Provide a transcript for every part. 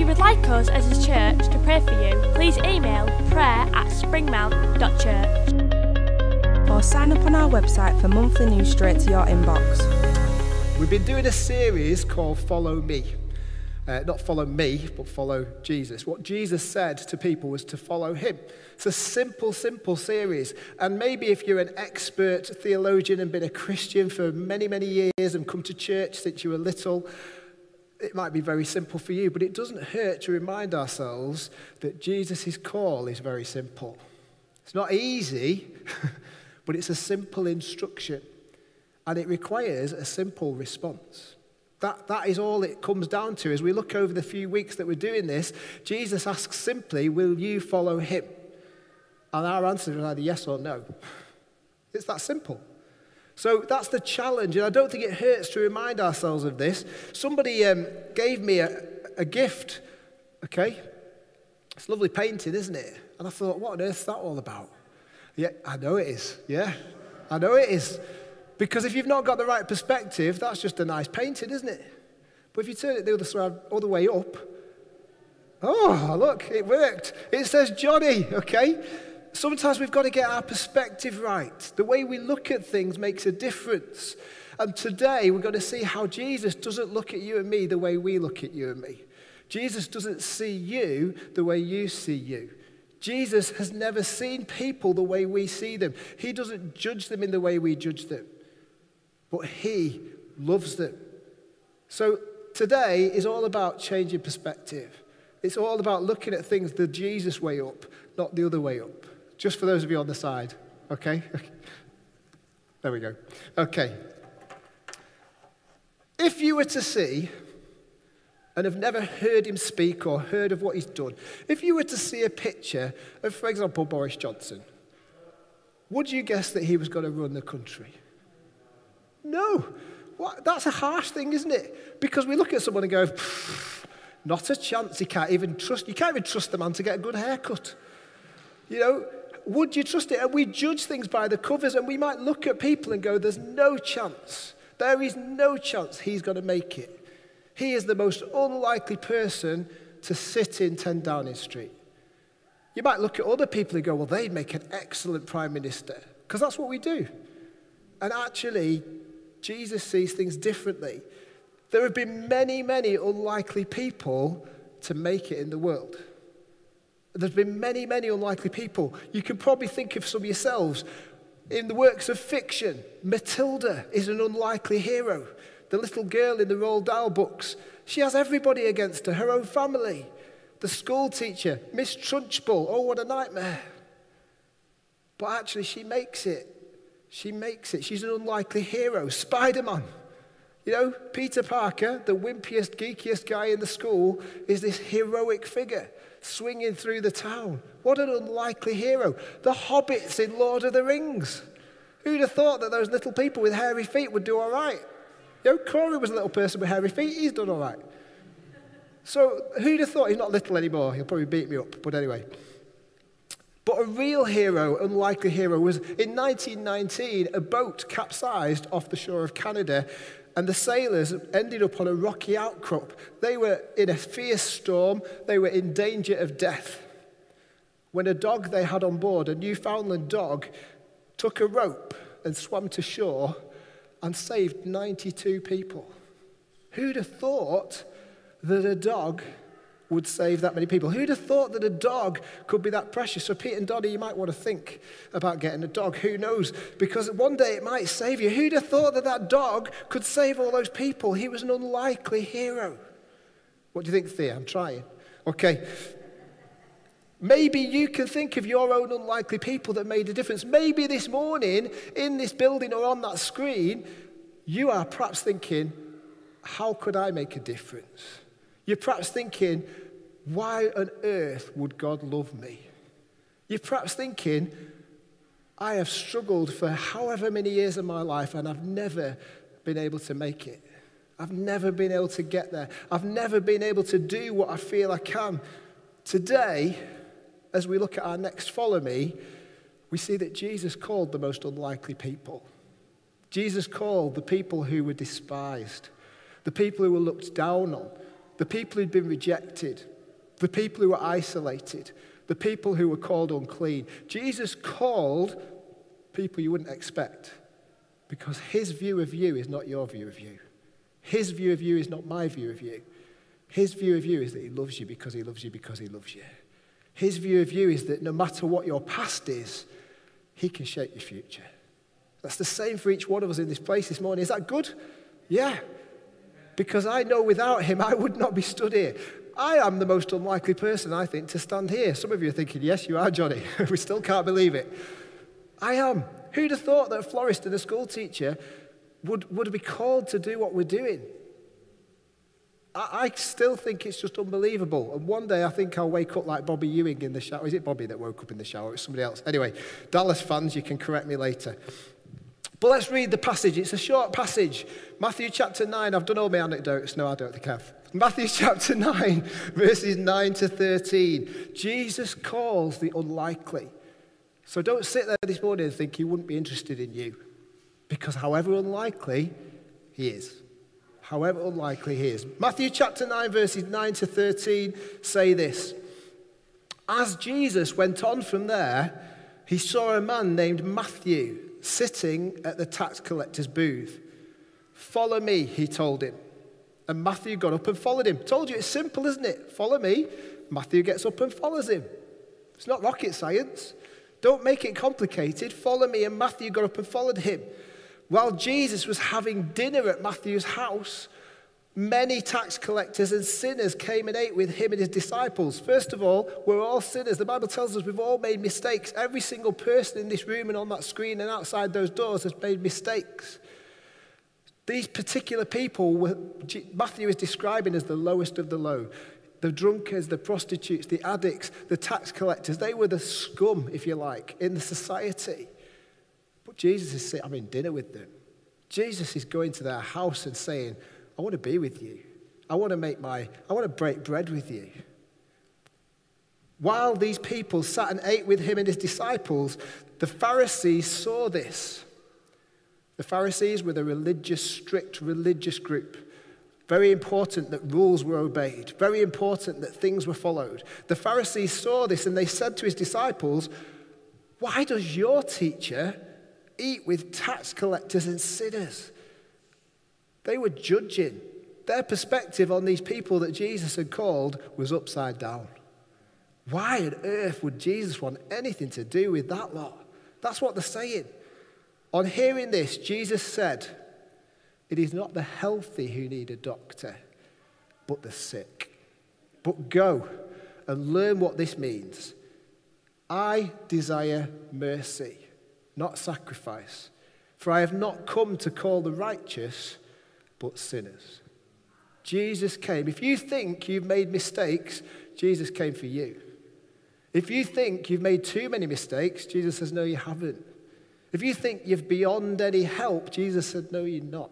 If you would like us as a church to pray for you, please email prayer at springmount.church. or sign up on our website for monthly news straight to your inbox. We've been doing a series called Follow Me. Uh, not follow me, but follow Jesus. What Jesus said to people was to follow him. It's a simple, simple series. And maybe if you're an expert theologian and been a Christian for many, many years and come to church since you were little, it might be very simple for you. But it doesn't hurt to remind ourselves that Jesus' call is very simple. It's not easy, but it's a simple instruction. And it requires a simple response. That, that is all it comes down to. As we look over the few weeks that we're doing this, Jesus asks simply, Will you follow him? And our answer is either yes or no. It's that simple. So that's the challenge, and I don't think it hurts to remind ourselves of this. Somebody um, gave me a, a gift, okay? It's a lovely painting, isn't it? And I thought, what on earth is that all about? Yeah, I know it is. Yeah, I know it is. Because if you've not got the right perspective, that's just a nice painting, isn't it? But if you turn it the other, other way up, oh, look, it worked. It says Johnny, okay? Sometimes we've got to get our perspective right. The way we look at things makes a difference. And today we're going to see how Jesus doesn't look at you and me the way we look at you and me. Jesus doesn't see you the way you see you. Jesus has never seen people the way we see them. He doesn't judge them in the way we judge them, but He loves them. So today is all about changing perspective. It's all about looking at things the Jesus way up, not the other way up. Just for those of you on the side, okay? There we go. Okay. If you were to see and have never heard him speak or heard of what he's done, if you were to see a picture of, for example, Boris Johnson, would you guess that he was going to run the country? No. What? That's a harsh thing, isn't it? Because we look at someone and go, not a chance. He can't even trust, you can't even trust the man to get a good haircut. You know, would you trust it? And we judge things by the covers, and we might look at people and go, there's no chance. There is no chance he's going to make it. He is the most unlikely person to sit in 10 Downing Street. You might look at other people and go, well, they'd make an excellent prime minister, because that's what we do. And actually, Jesus sees things differently. There have been many, many unlikely people to make it in the world. There's been many, many unlikely people. You can probably think of some yourselves. In the works of fiction, Matilda is an unlikely hero. The little girl in the Roald Dahl books, she has everybody against her, her own family. The school teacher, Miss Trunchbull, oh, what a nightmare. But actually, she makes it. She makes it. She's an unlikely hero. Spider Man. You know, Peter Parker, the wimpiest, geekiest guy in the school, is this heroic figure swinging through the town. What an unlikely hero. The hobbits in Lord of the Rings. Who'd have thought that those little people with hairy feet would do all right? You know, Corey was a little person with hairy feet. He's done all right. So who'd have thought he's not little anymore? He'll probably beat me up. But anyway. But a real hero, unlikely hero, was in 1919, a boat capsized off the shore of Canada, and the sailors ended up on a rocky outcrop. They were in a fierce storm, they were in danger of death. When a dog they had on board, a Newfoundland dog, took a rope and swam to shore and saved 92 people. Who'd have thought that a dog would save that many people. Who'd have thought that a dog could be that precious? So, Pete and Dottie, you might want to think about getting a dog. Who knows? Because one day it might save you. Who'd have thought that that dog could save all those people? He was an unlikely hero. What do you think, Thea? I'm trying. Okay. Maybe you can think of your own unlikely people that made a difference. Maybe this morning, in this building or on that screen, you are perhaps thinking, how could I make a difference? You're perhaps thinking, why on earth would God love me? You're perhaps thinking, I have struggled for however many years of my life and I've never been able to make it. I've never been able to get there. I've never been able to do what I feel I can. Today, as we look at our next follow me, we see that Jesus called the most unlikely people. Jesus called the people who were despised, the people who were looked down on, the people who'd been rejected, the people who were isolated, the people who were called unclean. Jesus called people you wouldn't expect because his view of you is not your view of you. His view of you is not my view of you. His view of you is that he loves you because he loves you because he loves you. His view of you is that no matter what your past is, he can shape your future. That's the same for each one of us in this place this morning. Is that good? Yeah. Because I know without him, I would not be stood here. I am the most unlikely person, I think, to stand here. Some of you are thinking, yes, you are, Johnny. we still can't believe it. I am. Who'd have thought that a florist and a school teacher would, would be called to do what we're doing? I, I still think it's just unbelievable. And one day I think I'll wake up like Bobby Ewing in the shower. Is it Bobby that woke up in the shower? It's somebody else. Anyway, Dallas fans, you can correct me later. But let's read the passage. It's a short passage. Matthew chapter 9. I've done all my anecdotes. No, I don't think I've. Matthew chapter 9, verses 9 to 13. Jesus calls the unlikely. So don't sit there this morning and think he wouldn't be interested in you. Because however unlikely, he is. However unlikely he is. Matthew chapter 9, verses 9 to 13 say this As Jesus went on from there, he saw a man named Matthew sitting at the tax collector's booth. Follow me, he told him. And Matthew got up and followed him. Told you it's simple, isn't it? Follow me. Matthew gets up and follows him. It's not rocket science. Don't make it complicated. Follow me. And Matthew got up and followed him. While Jesus was having dinner at Matthew's house, many tax collectors and sinners came and ate with him and his disciples. First of all, we're all sinners. The Bible tells us we've all made mistakes. Every single person in this room and on that screen and outside those doors has made mistakes. These particular people, were, Matthew is describing as the lowest of the low the drunkards, the prostitutes, the addicts, the tax collectors, they were the scum, if you like, in the society. But Jesus is sitting, having dinner with them. Jesus is going to their house and saying, I want to be with you. I want to make my, I want to break bread with you. While these people sat and ate with him and his disciples, the Pharisees saw this. The Pharisees were the religious, strict religious group. Very important that rules were obeyed. Very important that things were followed. The Pharisees saw this and they said to his disciples, Why does your teacher eat with tax collectors and sinners? They were judging. Their perspective on these people that Jesus had called was upside down. Why on earth would Jesus want anything to do with that lot? That's what they're saying. On hearing this, Jesus said, it is not the healthy who need a doctor, but the sick. But go and learn what this means. I desire mercy, not sacrifice. For I have not come to call the righteous, but sinners. Jesus came. If you think you've made mistakes, Jesus came for you. If you think you've made too many mistakes, Jesus says, No, you haven't. If you think you're beyond any help, Jesus said, No, you're not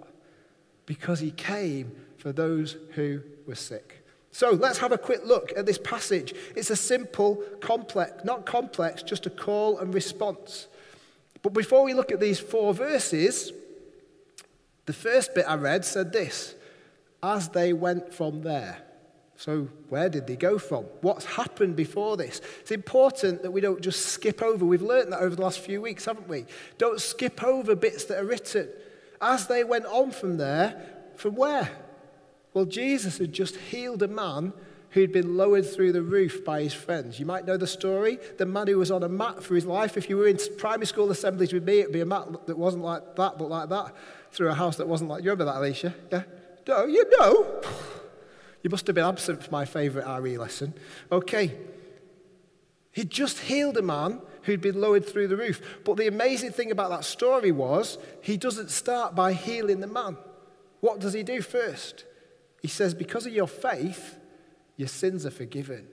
because he came for those who were sick. So let's have a quick look at this passage. It's a simple, complex, not complex, just a call and response. But before we look at these four verses, the first bit I read said this as they went from there. So, where did they go from? What's happened before this? It's important that we don't just skip over. We've learned that over the last few weeks, haven't we? Don't skip over bits that are written. As they went on from there, from where? Well, Jesus had just healed a man who'd been lowered through the roof by his friends. You might know the story. The man who was on a mat for his life. If you were in primary school assemblies with me, it'd be a mat that wasn't like that, but like that, through a house that wasn't like. You remember that, Alicia? Yeah? No, you know. You must have been absent for my favourite RE lesson. Okay. He just healed a man who'd been lowered through the roof. But the amazing thing about that story was he doesn't start by healing the man. What does he do first? He says, Because of your faith, your sins are forgiven.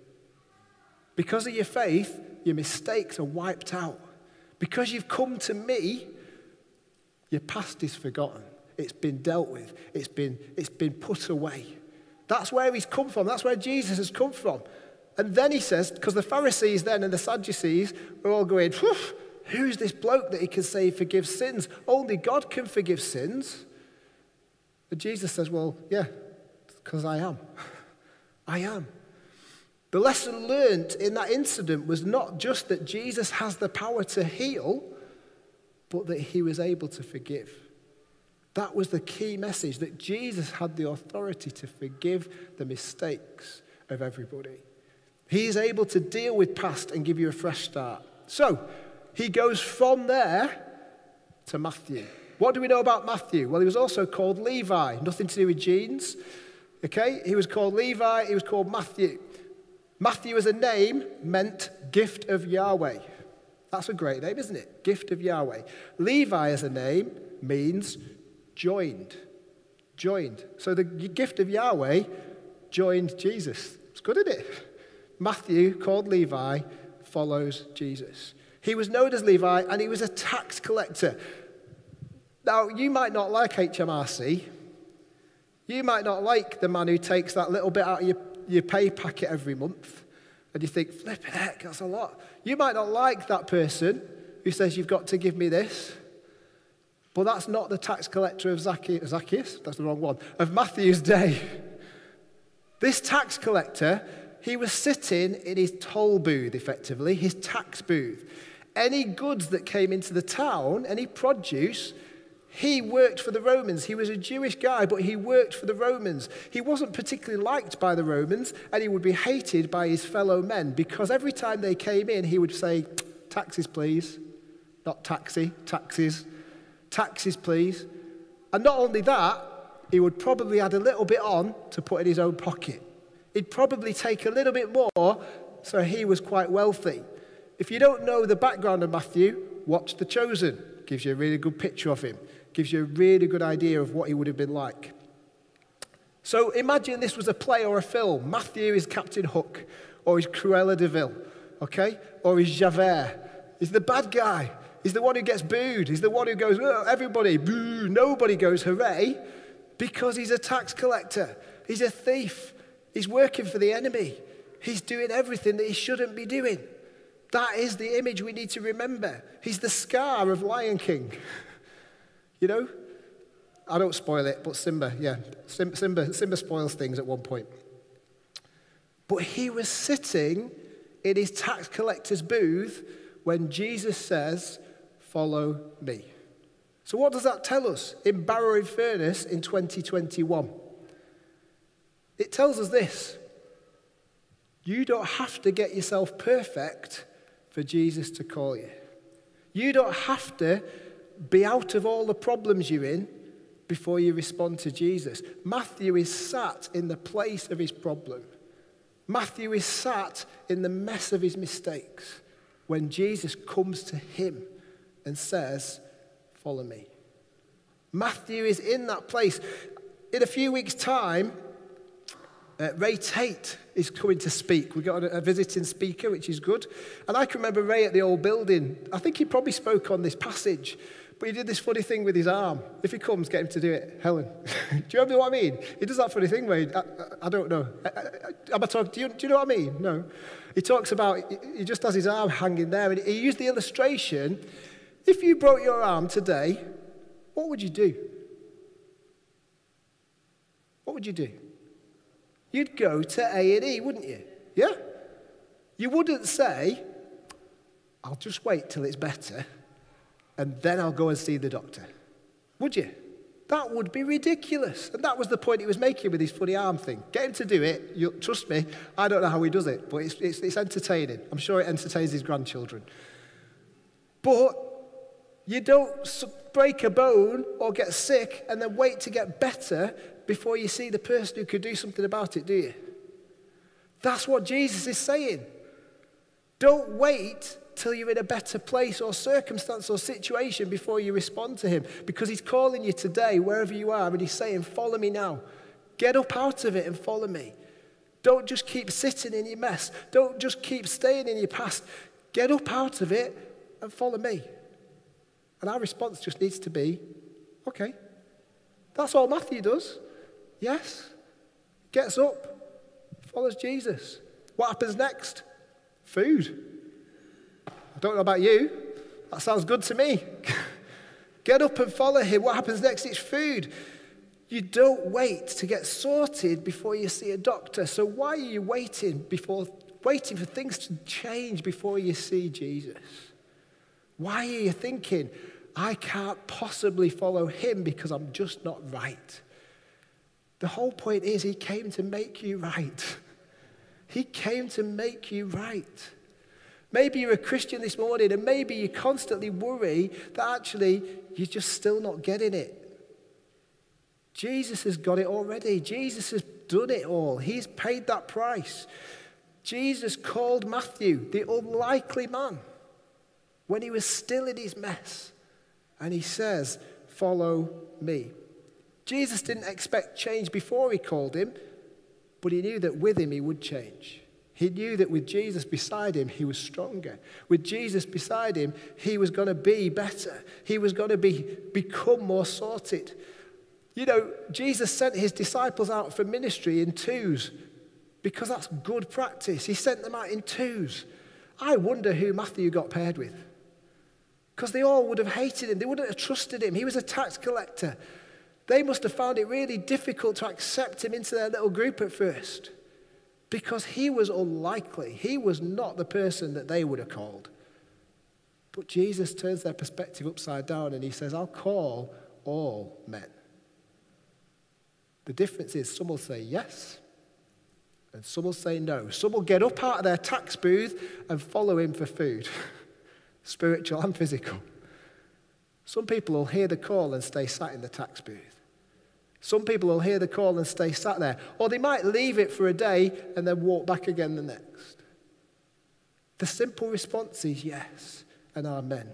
Because of your faith, your mistakes are wiped out. Because you've come to me, your past is forgotten. It's been dealt with. It's been, it's been put away. That's where he's come from. That's where Jesus has come from. And then he says, because the Pharisees then and the Sadducees were all going, who's this bloke that he can say he forgives sins? Only God can forgive sins. But Jesus says, well, yeah, because I am. I am. The lesson learned in that incident was not just that Jesus has the power to heal, but that he was able to forgive. That was the key message that Jesus had the authority to forgive the mistakes of everybody. He is able to deal with past and give you a fresh start. So, he goes from there to Matthew. What do we know about Matthew? Well, he was also called Levi, nothing to do with genes. Okay? He was called Levi, he was called Matthew. Matthew as a name meant gift of Yahweh. That's a great name, isn't it? Gift of Yahweh. Levi as a name means joined. Joined. So the gift of Yahweh joined Jesus. It's good, isn't it? Matthew, called Levi, follows Jesus. He was known as Levi and he was a tax collector. Now, you might not like HMRC. You might not like the man who takes that little bit out of your, your pay packet every month and you think, flipping heck, that's a lot. You might not like that person who says, You've got to give me this. But that's not the tax collector of Zacchaeus, Zacchaeus that's the wrong one, of Matthew's day. This tax collector he was sitting in his toll booth, effectively, his tax booth. Any goods that came into the town, any produce, he worked for the Romans. He was a Jewish guy, but he worked for the Romans. He wasn't particularly liked by the Romans, and he would be hated by his fellow men because every time they came in, he would say, Taxes, please. Not taxi, taxes. Taxes, please. And not only that, he would probably add a little bit on to put in his own pocket he'd probably take a little bit more, so he was quite wealthy. If you don't know the background of Matthew, watch The Chosen. Gives you a really good picture of him, gives you a really good idea of what he would have been like. So imagine this was a play or a film. Matthew is Captain Hook, or he's Cruella de Vil, okay? Or he's Javert. He's the bad guy. He's the one who gets booed. He's the one who goes, oh, everybody, boo. Nobody goes, hooray, because he's a tax collector. He's a thief. He's working for the enemy. He's doing everything that he shouldn't be doing. That is the image we need to remember. He's the scar of Lion King. you know? I don't spoil it, but Simba, yeah. Simba, Simba spoils things at one point. But he was sitting in his tax collector's booth when Jesus says, Follow me. So, what does that tell us in Barrow-in-Furness in 2021? It tells us this you don't have to get yourself perfect for Jesus to call you. You don't have to be out of all the problems you're in before you respond to Jesus. Matthew is sat in the place of his problem. Matthew is sat in the mess of his mistakes when Jesus comes to him and says, Follow me. Matthew is in that place. In a few weeks' time, uh, Ray Tate is coming to speak. We've got a, a, visiting speaker, which is good. And I can remember Ray at the old building. I think he probably spoke on this passage, but he did this funny thing with his arm. If he comes, get him to do it. Helen. do you remember what I mean? He does that funny thing where he, I, I, I, don't know. am I talking, do, you, do you know what I mean? No. He talks about, he just has his arm hanging there. And he used the illustration if you broke your arm today, what would you do? What would you do? you'd go to A&E, wouldn't you? Yeah? You wouldn't say, I'll just wait till it's better and then I'll go and see the doctor. Would you? That would be ridiculous. And that was the point he was making with his funny arm thing. Get him to do it. You'll, trust me, I don't know how he does it, but it's, it's, it's entertaining. I'm sure it entertains his grandchildren. But you don't break a bone or get sick and then wait to get better before you see the person who could do something about it, do you? That's what Jesus is saying. Don't wait till you're in a better place or circumstance or situation before you respond to him because he's calling you today, wherever you are, and he's saying, Follow me now. Get up out of it and follow me. Don't just keep sitting in your mess. Don't just keep staying in your past. Get up out of it and follow me. And our response just needs to be, okay. That's all Matthew does. Yes. Gets up, follows Jesus. What happens next? Food. I don't know about you. That sounds good to me. Get up and follow him. What happens next? It's food. You don't wait to get sorted before you see a doctor. So why are you waiting before waiting for things to change before you see Jesus? Why are you thinking, I can't possibly follow him because I'm just not right? The whole point is he came to make you right. He came to make you right. Maybe you're a Christian this morning and maybe you constantly worry that actually you're just still not getting it. Jesus has got it already. Jesus has done it all. He's paid that price. Jesus called Matthew the unlikely man when he was still in his mess. And he says, Follow me. Jesus didn't expect change before he called him, but he knew that with him he would change. He knew that with Jesus beside him, he was stronger. With Jesus beside him, he was going to be better. He was going to be, become more sorted. You know, Jesus sent his disciples out for ministry in twos because that's good practice. He sent them out in twos. I wonder who Matthew got paired with. Because they all would have hated him. They wouldn't have trusted him. He was a tax collector. They must have found it really difficult to accept him into their little group at first because he was unlikely. He was not the person that they would have called. But Jesus turns their perspective upside down and he says, I'll call all men. The difference is some will say yes and some will say no. Some will get up out of their tax booth and follow him for food, spiritual and physical. Some people will hear the call and stay sat in the tax booth. Some people will hear the call and stay sat there. Or they might leave it for a day and then walk back again the next. The simple response is yes and amen.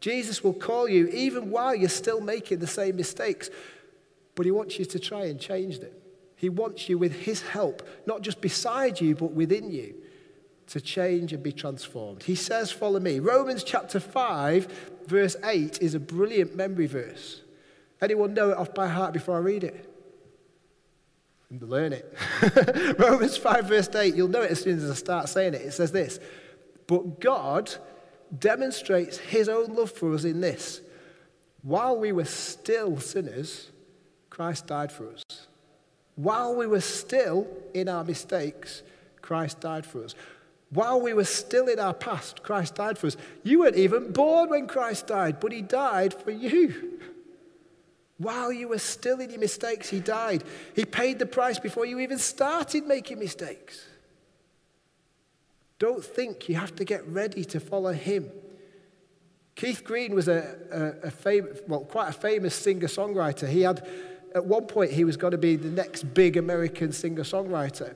Jesus will call you even while you're still making the same mistakes. But he wants you to try and change them. He wants you with his help, not just beside you, but within you, to change and be transformed. He says, Follow me. Romans chapter 5, verse 8 is a brilliant memory verse. Anyone know it off by heart before I read it? Learn it. Romans 5, verse 8, you'll know it as soon as I start saying it. It says this But God demonstrates his own love for us in this while we were still sinners, Christ died for us. While we were still in our mistakes, Christ died for us. While we were still in our past, Christ died for us. You weren't even born when Christ died, but He died for you. While you were still in your mistakes, He died. He paid the price before you even started making mistakes. Don't think you have to get ready to follow Him. Keith Green was a, a, a fam- well, quite a famous singer songwriter. He had at one point, he was going to be the next big American singer songwriter.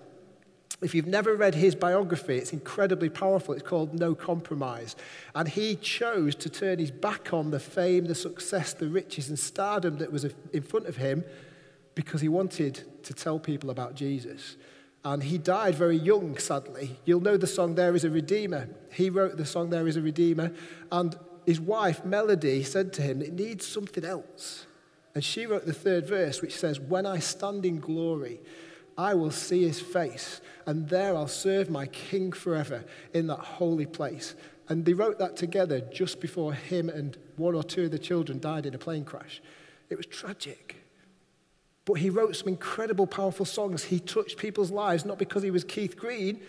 If you've never read his biography, it's incredibly powerful. It's called No Compromise. And he chose to turn his back on the fame, the success, the riches, and stardom that was in front of him because he wanted to tell people about Jesus. And he died very young, sadly. You'll know the song There is a Redeemer. He wrote the song There is a Redeemer. And his wife, Melody, said to him, It needs something else. And she wrote the third verse, which says, When I stand in glory, I will see his face, and there I'll serve my king forever in that holy place. And they wrote that together just before him and one or two of the children died in a plane crash. It was tragic. But he wrote some incredible, powerful songs. He touched people's lives, not because he was Keith Green,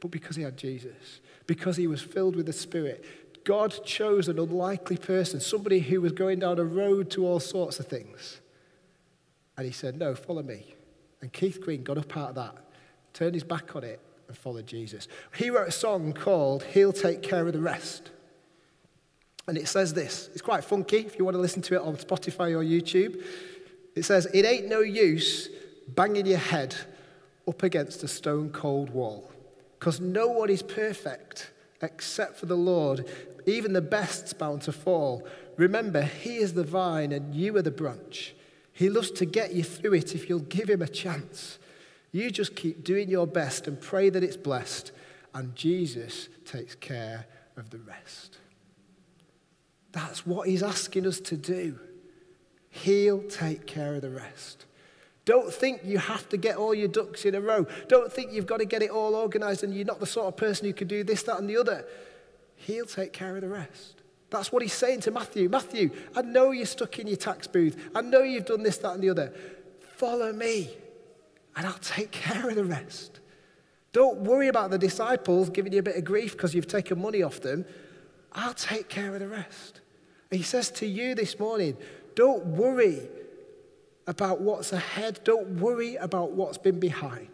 but because he had Jesus, because he was filled with the Spirit, God chose an unlikely person, somebody who was going down a road to all sorts of things. And he said, No, follow me. And Keith Green got up out of that, turned his back on it, and followed Jesus. He wrote a song called He'll Take Care of the Rest. And it says this it's quite funky if you want to listen to it on Spotify or YouTube. It says, It ain't no use banging your head up against a stone cold wall because no one is perfect except for the Lord. Even the best's bound to fall. Remember, He is the vine and you are the branch. He loves to get you through it if you'll give Him a chance. You just keep doing your best and pray that it's blessed, and Jesus takes care of the rest. That's what he's asking us to do. He'll take care of the rest. Don't think you have to get all your ducks in a row. Don't think you've got to get it all organized and you're not the sort of person who can do this, that, and the other. He'll take care of the rest. That's what he's saying to Matthew. Matthew, I know you're stuck in your tax booth. I know you've done this, that, and the other. Follow me, and I'll take care of the rest. Don't worry about the disciples giving you a bit of grief because you've taken money off them. I'll take care of the rest. And he says to you this morning, don't worry about what's ahead. Don't worry about what's been behind.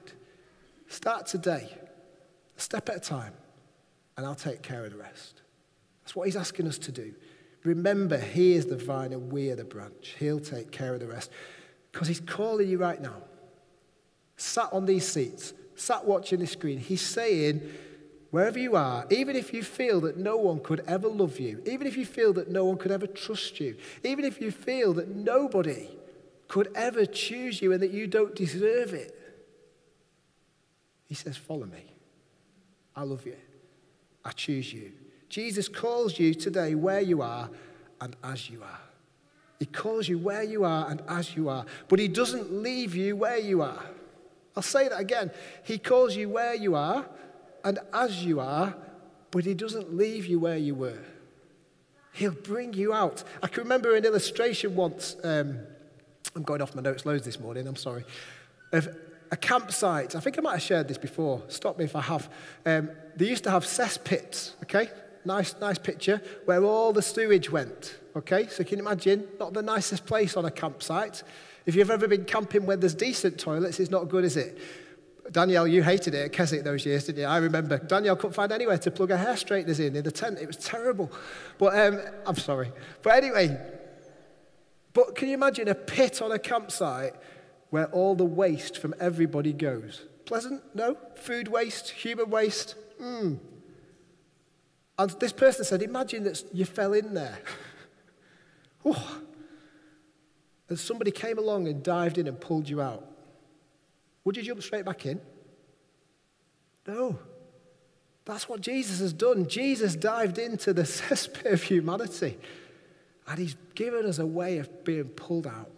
Start today, a step at a time, and I'll take care of the rest. That's what he's asking us to do. Remember, he is the vine and we are the branch. He'll take care of the rest. Because he's calling you right now. Sat on these seats, sat watching the screen. He's saying, wherever you are, even if you feel that no one could ever love you, even if you feel that no one could ever trust you, even if you feel that nobody could ever choose you and that you don't deserve it. He says, Follow me. I love you. I choose you. Jesus calls you today where you are and as you are. He calls you where you are and as you are, but He doesn't leave you where you are. I'll say that again. He calls you where you are and as you are, but He doesn't leave you where you were. He'll bring you out. I can remember an illustration once. Um, I'm going off my notes loads this morning, I'm sorry. Of a campsite. I think I might have shared this before. Stop me if I have. Um, they used to have cesspits, okay? Nice, nice picture, where all the sewage went, okay? So can you imagine? Not the nicest place on a campsite. If you've ever been camping where there's decent toilets, it's not good, is it? Danielle, you hated it at Keswick those years, didn't you? I remember. Danielle couldn't find anywhere to plug her hair straighteners in in the tent. It was terrible. But um, I'm sorry. But anyway, but can you imagine a pit on a campsite where all the waste from everybody goes? Pleasant? No? Food waste, human waste? Hmm. And this person said, Imagine that you fell in there. oh. And somebody came along and dived in and pulled you out. Would you jump straight back in? No. That's what Jesus has done. Jesus dived into the cesspit of humanity. And he's given us a way of being pulled out.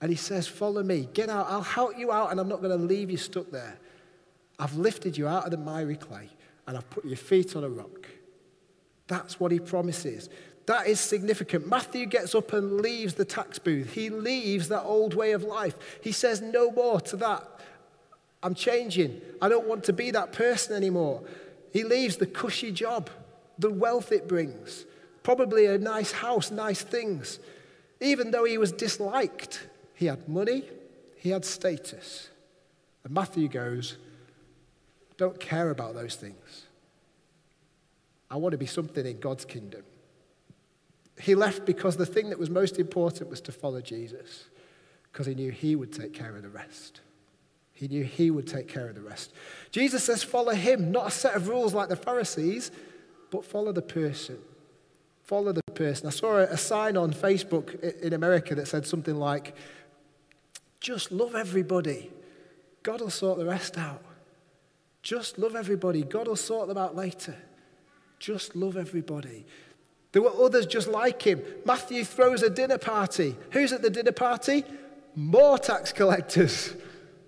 And he says, Follow me, get out, I'll help you out, and I'm not going to leave you stuck there. I've lifted you out of the miry clay, and I've put your feet on a rock. That's what he promises. That is significant. Matthew gets up and leaves the tax booth. He leaves that old way of life. He says, No more to that. I'm changing. I don't want to be that person anymore. He leaves the cushy job, the wealth it brings probably a nice house, nice things. Even though he was disliked, he had money, he had status. And Matthew goes, Don't care about those things. I want to be something in God's kingdom. He left because the thing that was most important was to follow Jesus, because he knew he would take care of the rest. He knew he would take care of the rest. Jesus says, Follow him, not a set of rules like the Pharisees, but follow the person. Follow the person. I saw a, sign on Facebook in America that said something like, just love everybody. God will sort the rest out. Just love everybody. God will sort them out later. Just love everybody. There were others just like him. Matthew throws a dinner party. Who's at the dinner party? More tax collectors.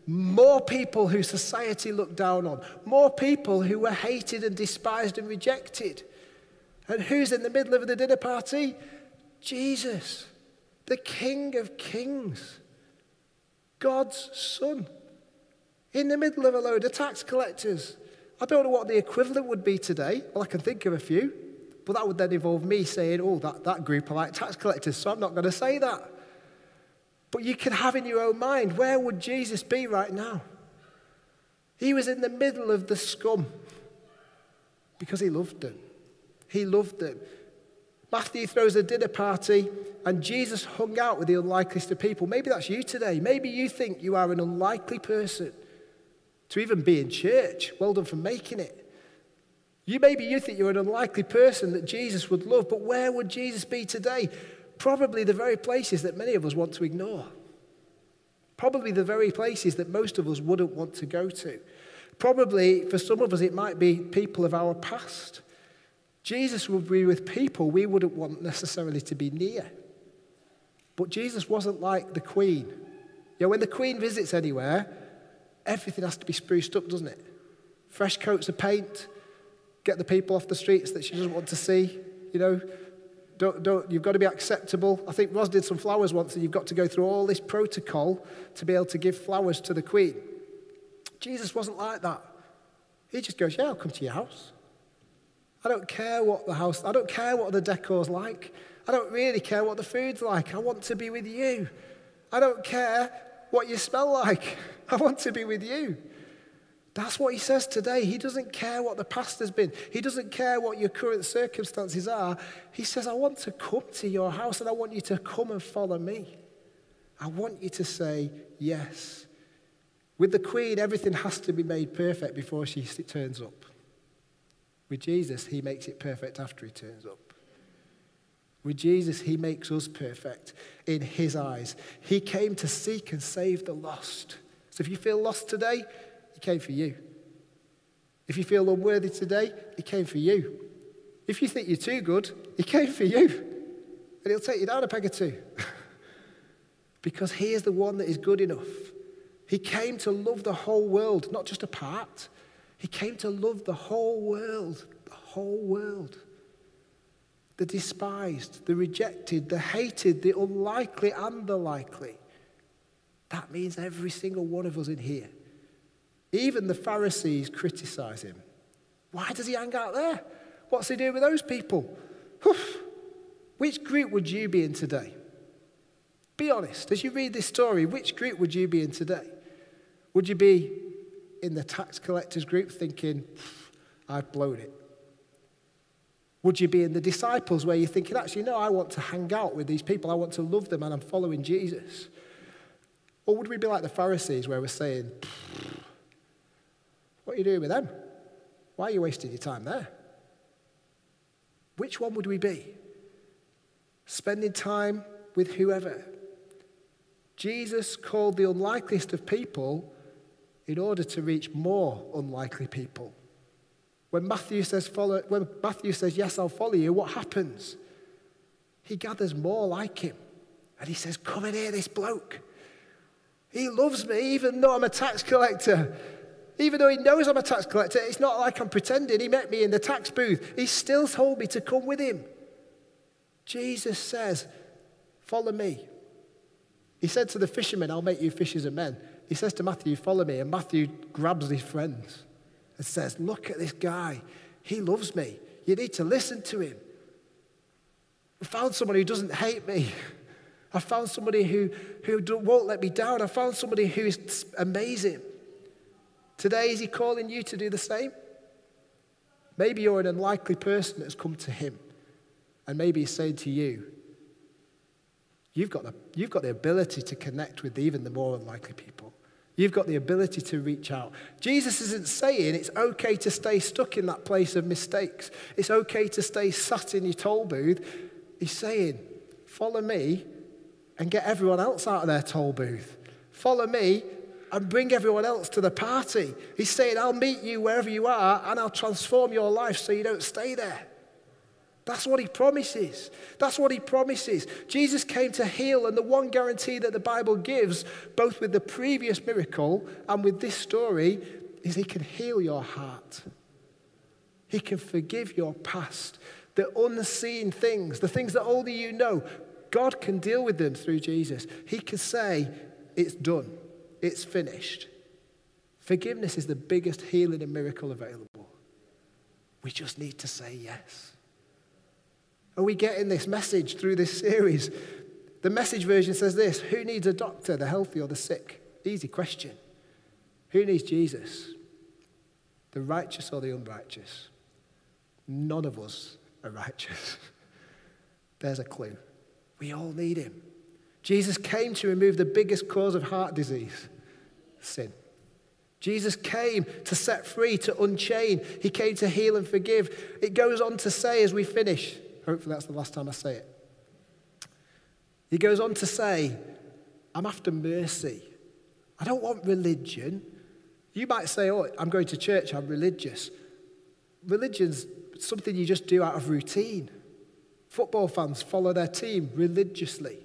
More people who society looked down on. More people who were hated and despised and rejected. And who's in the middle of the dinner party? Jesus, the King of Kings, God's Son, in the middle of a load of tax collectors. I don't know what the equivalent would be today. Well, I can think of a few, but that would then involve me saying, oh, that, that group are like tax collectors, so I'm not going to say that. But you can have in your own mind, where would Jesus be right now? He was in the middle of the scum because he loved them. He loved them. Matthew throws a dinner party, and Jesus hung out with the unlikeliest of people. Maybe that's you today. Maybe you think you are an unlikely person to even be in church. Well done for making it. You maybe you think you're an unlikely person that Jesus would love, but where would Jesus be today? Probably the very places that many of us want to ignore. Probably the very places that most of us wouldn't want to go to. Probably for some of us, it might be people of our past. Jesus would be with people we wouldn't want necessarily to be near. But Jesus wasn't like the Queen. You know, when the Queen visits anywhere, everything has to be spruced up, doesn't it? Fresh coats of paint, get the people off the streets that she doesn't want to see, you know. Don't, don't, you've got to be acceptable. I think Ros did some flowers once, and you've got to go through all this protocol to be able to give flowers to the Queen. Jesus wasn't like that. He just goes, Yeah, I'll come to your house. I don't care what the house, I don't care what the decor's like. I don't really care what the food's like. I want to be with you. I don't care what you smell like. I want to be with you. That's what he says today. He doesn't care what the past has been. He doesn't care what your current circumstances are. He says, I want to come to your house and I want you to come and follow me. I want you to say yes. With the Queen, everything has to be made perfect before she turns up. With Jesus, he makes it perfect after he turns up. With Jesus, he makes us perfect in his eyes. He came to seek and save the lost. So if you feel lost today, he came for you. If you feel unworthy today, he came for you. If you think you're too good, he came for you. And he'll take you down a peg or two. because he is the one that is good enough. He came to love the whole world, not just a part. He came to love the whole world, the whole world. The despised, the rejected, the hated, the unlikely, and the likely. That means every single one of us in here. Even the Pharisees criticize him. Why does he hang out there? What's he doing with those people? Which group would you be in today? Be honest. As you read this story, which group would you be in today? Would you be in the tax collectors group thinking, I've blown it? Would you be in the disciples where you're thinking, actually, no, I want to hang out with these people, I want to love them, and I'm following Jesus? Or would we be like the Pharisees where we're saying, what are you doing with them? Why are you wasting your time there? Which one would we be? Spending time with whoever. Jesus called the unlikeliest of people in order to reach more unlikely people. When Matthew says, follow, when Matthew says, Yes, I'll follow you, what happens? He gathers more like him. And he says, Come and hear this bloke. He loves me, even though I'm a tax collector. Even though he knows I'm a tax collector, it's not like I'm pretending. He met me in the tax booth. He still told me to come with him. Jesus says, Follow me. He said to the fishermen, I'll make you fishers of men. He says to Matthew, Follow me. And Matthew grabs his friends and says, Look at this guy. He loves me. You need to listen to him. I found someone who doesn't hate me. I found somebody who, who won't let me down. I found somebody who is amazing. Today, is he calling you to do the same? Maybe you're an unlikely person that's come to him. And maybe he's saying to you, You've got, the, you've got the ability to connect with even the more unlikely people. You've got the ability to reach out. Jesus isn't saying it's okay to stay stuck in that place of mistakes. It's okay to stay sat in your toll booth. He's saying, follow me and get everyone else out of their toll booth. Follow me and bring everyone else to the party. He's saying, I'll meet you wherever you are and I'll transform your life so you don't stay there. That's what he promises. That's what he promises. Jesus came to heal, and the one guarantee that the Bible gives, both with the previous miracle and with this story, is he can heal your heart. He can forgive your past, the unseen things, the things that only you know. God can deal with them through Jesus. He can say, It's done, it's finished. Forgiveness is the biggest healing and miracle available. We just need to say yes. Are we getting this message through this series? The message version says this Who needs a doctor, the healthy or the sick? Easy question. Who needs Jesus? The righteous or the unrighteous? None of us are righteous. There's a clue. We all need him. Jesus came to remove the biggest cause of heart disease sin. Jesus came to set free, to unchain. He came to heal and forgive. It goes on to say as we finish Hopefully, that's the last time I say it. He goes on to say, I'm after mercy. I don't want religion. You might say, oh, I'm going to church, I'm religious. Religion's something you just do out of routine. Football fans follow their team religiously,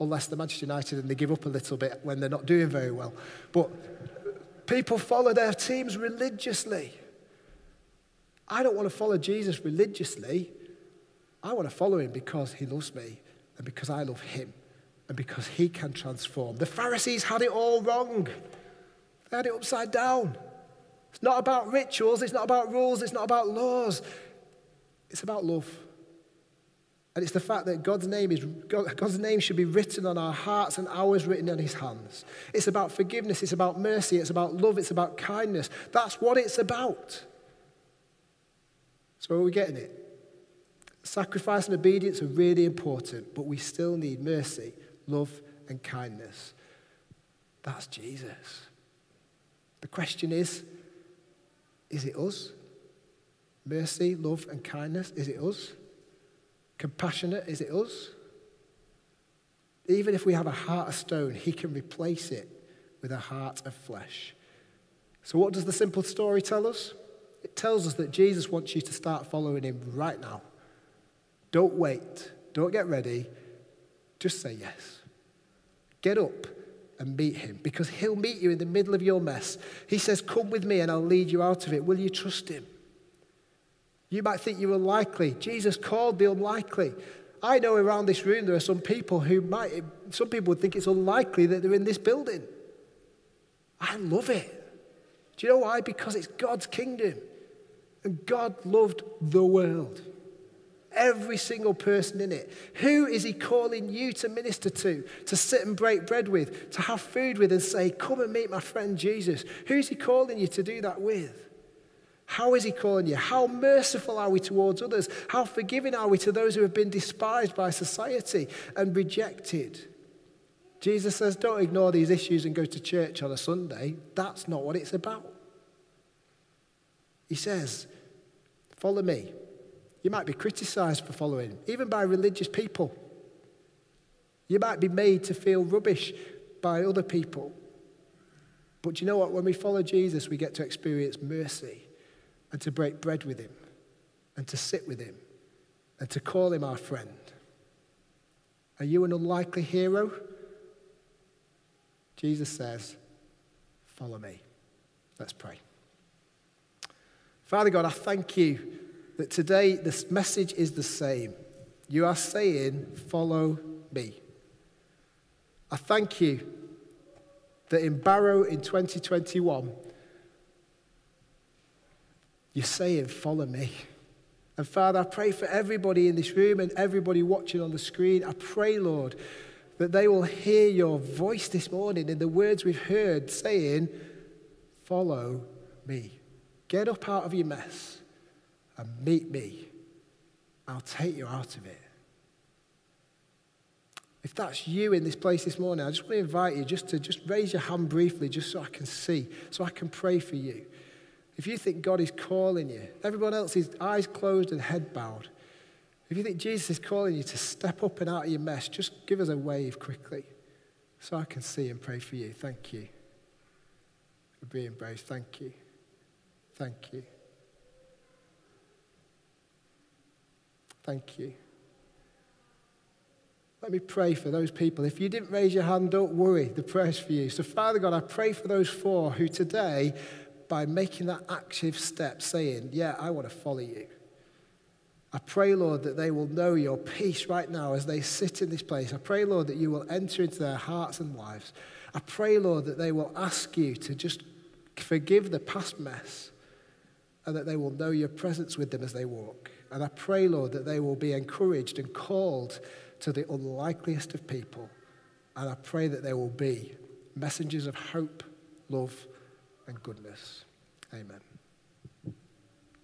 unless they're Manchester United and they give up a little bit when they're not doing very well. But people follow their teams religiously. I don't want to follow Jesus religiously. I want to follow him because he loves me and because I love him and because he can transform. The Pharisees had it all wrong, they had it upside down. It's not about rituals, it's not about rules, it's not about laws. It's about love. And it's the fact that God's name, is, God's name should be written on our hearts and ours written on his hands. It's about forgiveness, it's about mercy, it's about love, it's about kindness. That's what it's about. So, are we getting it? Sacrifice and obedience are really important, but we still need mercy, love, and kindness. That's Jesus. The question is is it us? Mercy, love, and kindness, is it us? Compassionate, is it us? Even if we have a heart of stone, He can replace it with a heart of flesh. So, what does the simple story tell us? It tells us that Jesus wants you to start following Him right now. Don't wait, don't get ready, just say yes. Get up and meet him because he'll meet you in the middle of your mess. He says, Come with me and I'll lead you out of it. Will you trust him? You might think you're unlikely. Jesus called the unlikely. I know around this room there are some people who might, some people would think it's unlikely that they're in this building. I love it. Do you know why? Because it's God's kingdom. And God loved the world every single person in it. Who is he calling you to minister to, to sit and break bread with, to have food with, and say, Come and meet my friend Jesus? Who's he calling you to do that with? How is he calling you? How merciful are we towards others? How forgiving are we to those who have been despised by society and rejected? Jesus says, Don't ignore these issues and go to church on a Sunday. That's not what it's about. He says, Follow me. You might be criticized for following, even by religious people. You might be made to feel rubbish by other people. But you know what? When we follow Jesus, we get to experience mercy and to break bread with him and to sit with him and to call him our friend. Are you an unlikely hero? Jesus says, Follow me. Let's pray. Father God, I thank you that today this message is the same. You are saying, Follow me. I thank you that in Barrow in 2021, you're saying, Follow me. And Father, I pray for everybody in this room and everybody watching on the screen. I pray, Lord, that they will hear your voice this morning in the words we've heard saying, Follow me. Get up out of your mess and meet me, I'll take you out of it. If that's you in this place this morning, I just want to invite you just to just raise your hand briefly, just so I can see, so I can pray for you. If you think God is calling you, everyone else is eyes closed and head bowed. If you think Jesus is calling you to step up and out of your mess, just give us a wave quickly so I can see and pray for you. Thank you for being brave. Thank you. Thank you. Thank you. Let me pray for those people. If you didn't raise your hand, don't worry. The prayer's for you. So, Father God, I pray for those four who today, by making that active step, saying, Yeah, I want to follow you. I pray, Lord, that they will know your peace right now as they sit in this place. I pray, Lord, that you will enter into their hearts and lives. I pray, Lord, that they will ask you to just forgive the past mess and that they will know your presence with them as they walk. And I pray, Lord, that they will be encouraged and called to the unlikeliest of people. And I pray that they will be messengers of hope, love, and goodness. Amen.